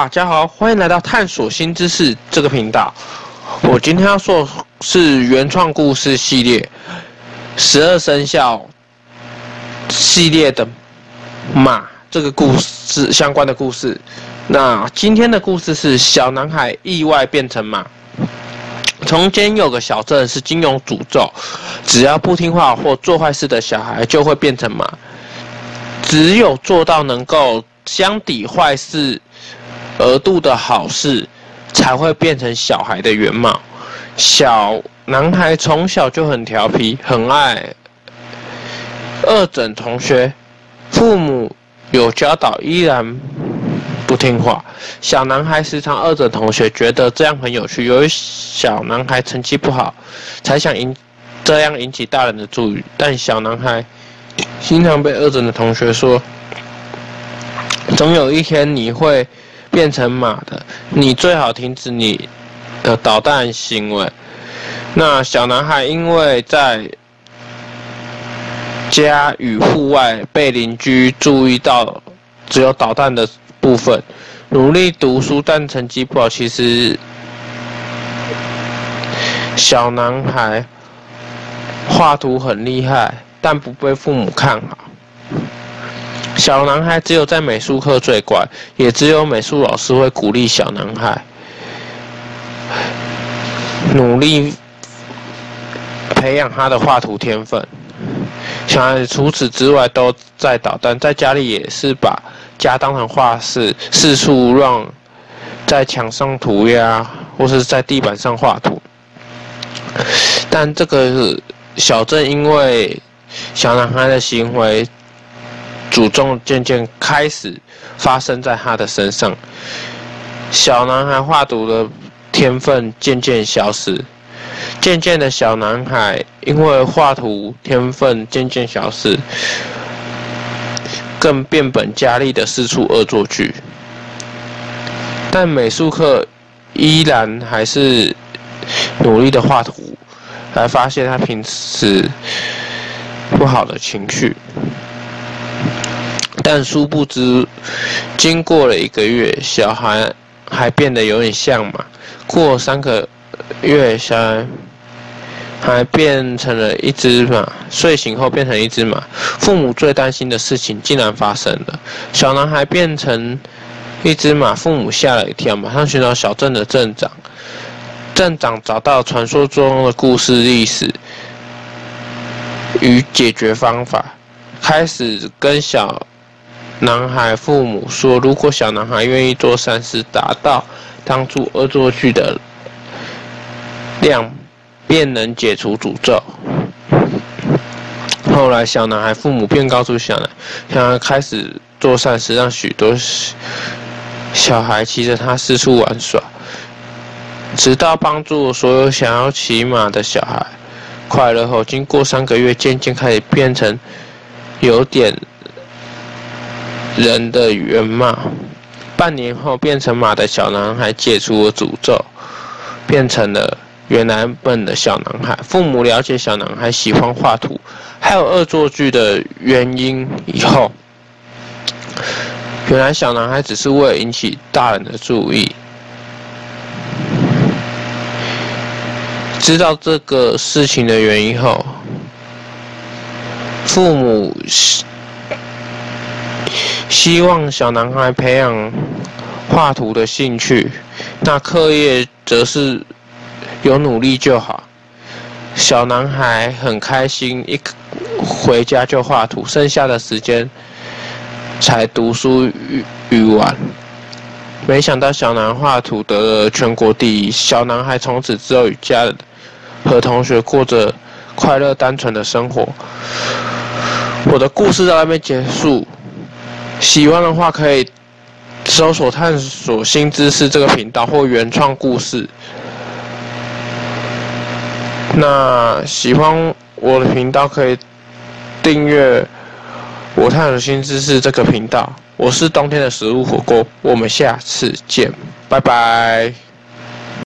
大家好，欢迎来到探索新知识这个频道。我今天要说的是原创故事系列十二生肖系列的马这个故事相关的故事。那今天的故事是小男孩意外变成马。从前有个小镇是金融诅咒，只要不听话或做坏事的小孩就会变成马，只有做到能够相抵坏事。额度的好事才会变成小孩的原貌。小男孩从小就很调皮，很爱恶整同学，父母有教导依然不听话。小男孩时常恶整同学，觉得这样很有趣。由于小男孩成绩不好，才想引这样引起大人的注意。但小男孩经常被恶整的同学说：“总有一天你会。”变成马的，你最好停止你的捣蛋行为。那小男孩因为在家与户外被邻居注意到，只有捣蛋的部分，努力读书但成绩不好。其实小男孩画图很厉害，但不被父母看好。小男孩只有在美术课最乖，也只有美术老师会鼓励小男孩努力培养他的画图天分。小孩除此之外都在捣蛋，在家里也是把家当成画室，四处乱在墙上涂鸦，或是在地板上画图。但这个小镇因为小男孩的行为。诅咒渐渐开始发生在他的身上，小男孩画图的天分渐渐消失，渐渐的小男孩因为画图天分渐渐消失，更变本加厉的四处恶作剧，但美术课依然还是努力的画图，来发泄他平时不好的情绪。但殊不知，经过了一个月，小孩还变得有点像马。过三个月，小孩还变成了一只马。睡醒后变成一只马。父母最担心的事情竟然发生了：小男孩变成一只马，父母吓了一跳，马上寻找小镇的镇长。镇长找到传说中的故事历史与解决方法，开始跟小。男孩父母说：“如果小男孩愿意做善事，达到当初恶作剧的量，便能解除诅咒。”后来，小男孩父母便告诉小男孩，小男孩开始做善事，让许多小孩骑着他四处玩耍，直到帮助所有想要骑马的小孩快乐后，经过三个月，渐渐开始变成有点。人的原貌，半年后变成马的小男孩解除了诅咒，变成了原来笨的小男孩。父母了解小男孩喜欢画图，还有恶作剧的原因以后，原来小男孩只是为了引起大人的注意。知道这个事情的原因后，父母。希望小男孩培养画图的兴趣，那课业则是有努力就好。小男孩很开心，一回家就画图，剩下的时间才读书与与玩。没想到小男孩画图得了全国第一，小男孩从此之后与家人和同学过着快乐单纯的生活。我的故事到这边结束。喜欢的话，可以搜索“探索新知识”这个频道或原创故事。那喜欢我的频道，可以订阅“我探索新知识”这个频道。我是冬天的食物火锅，我们下次见，拜拜。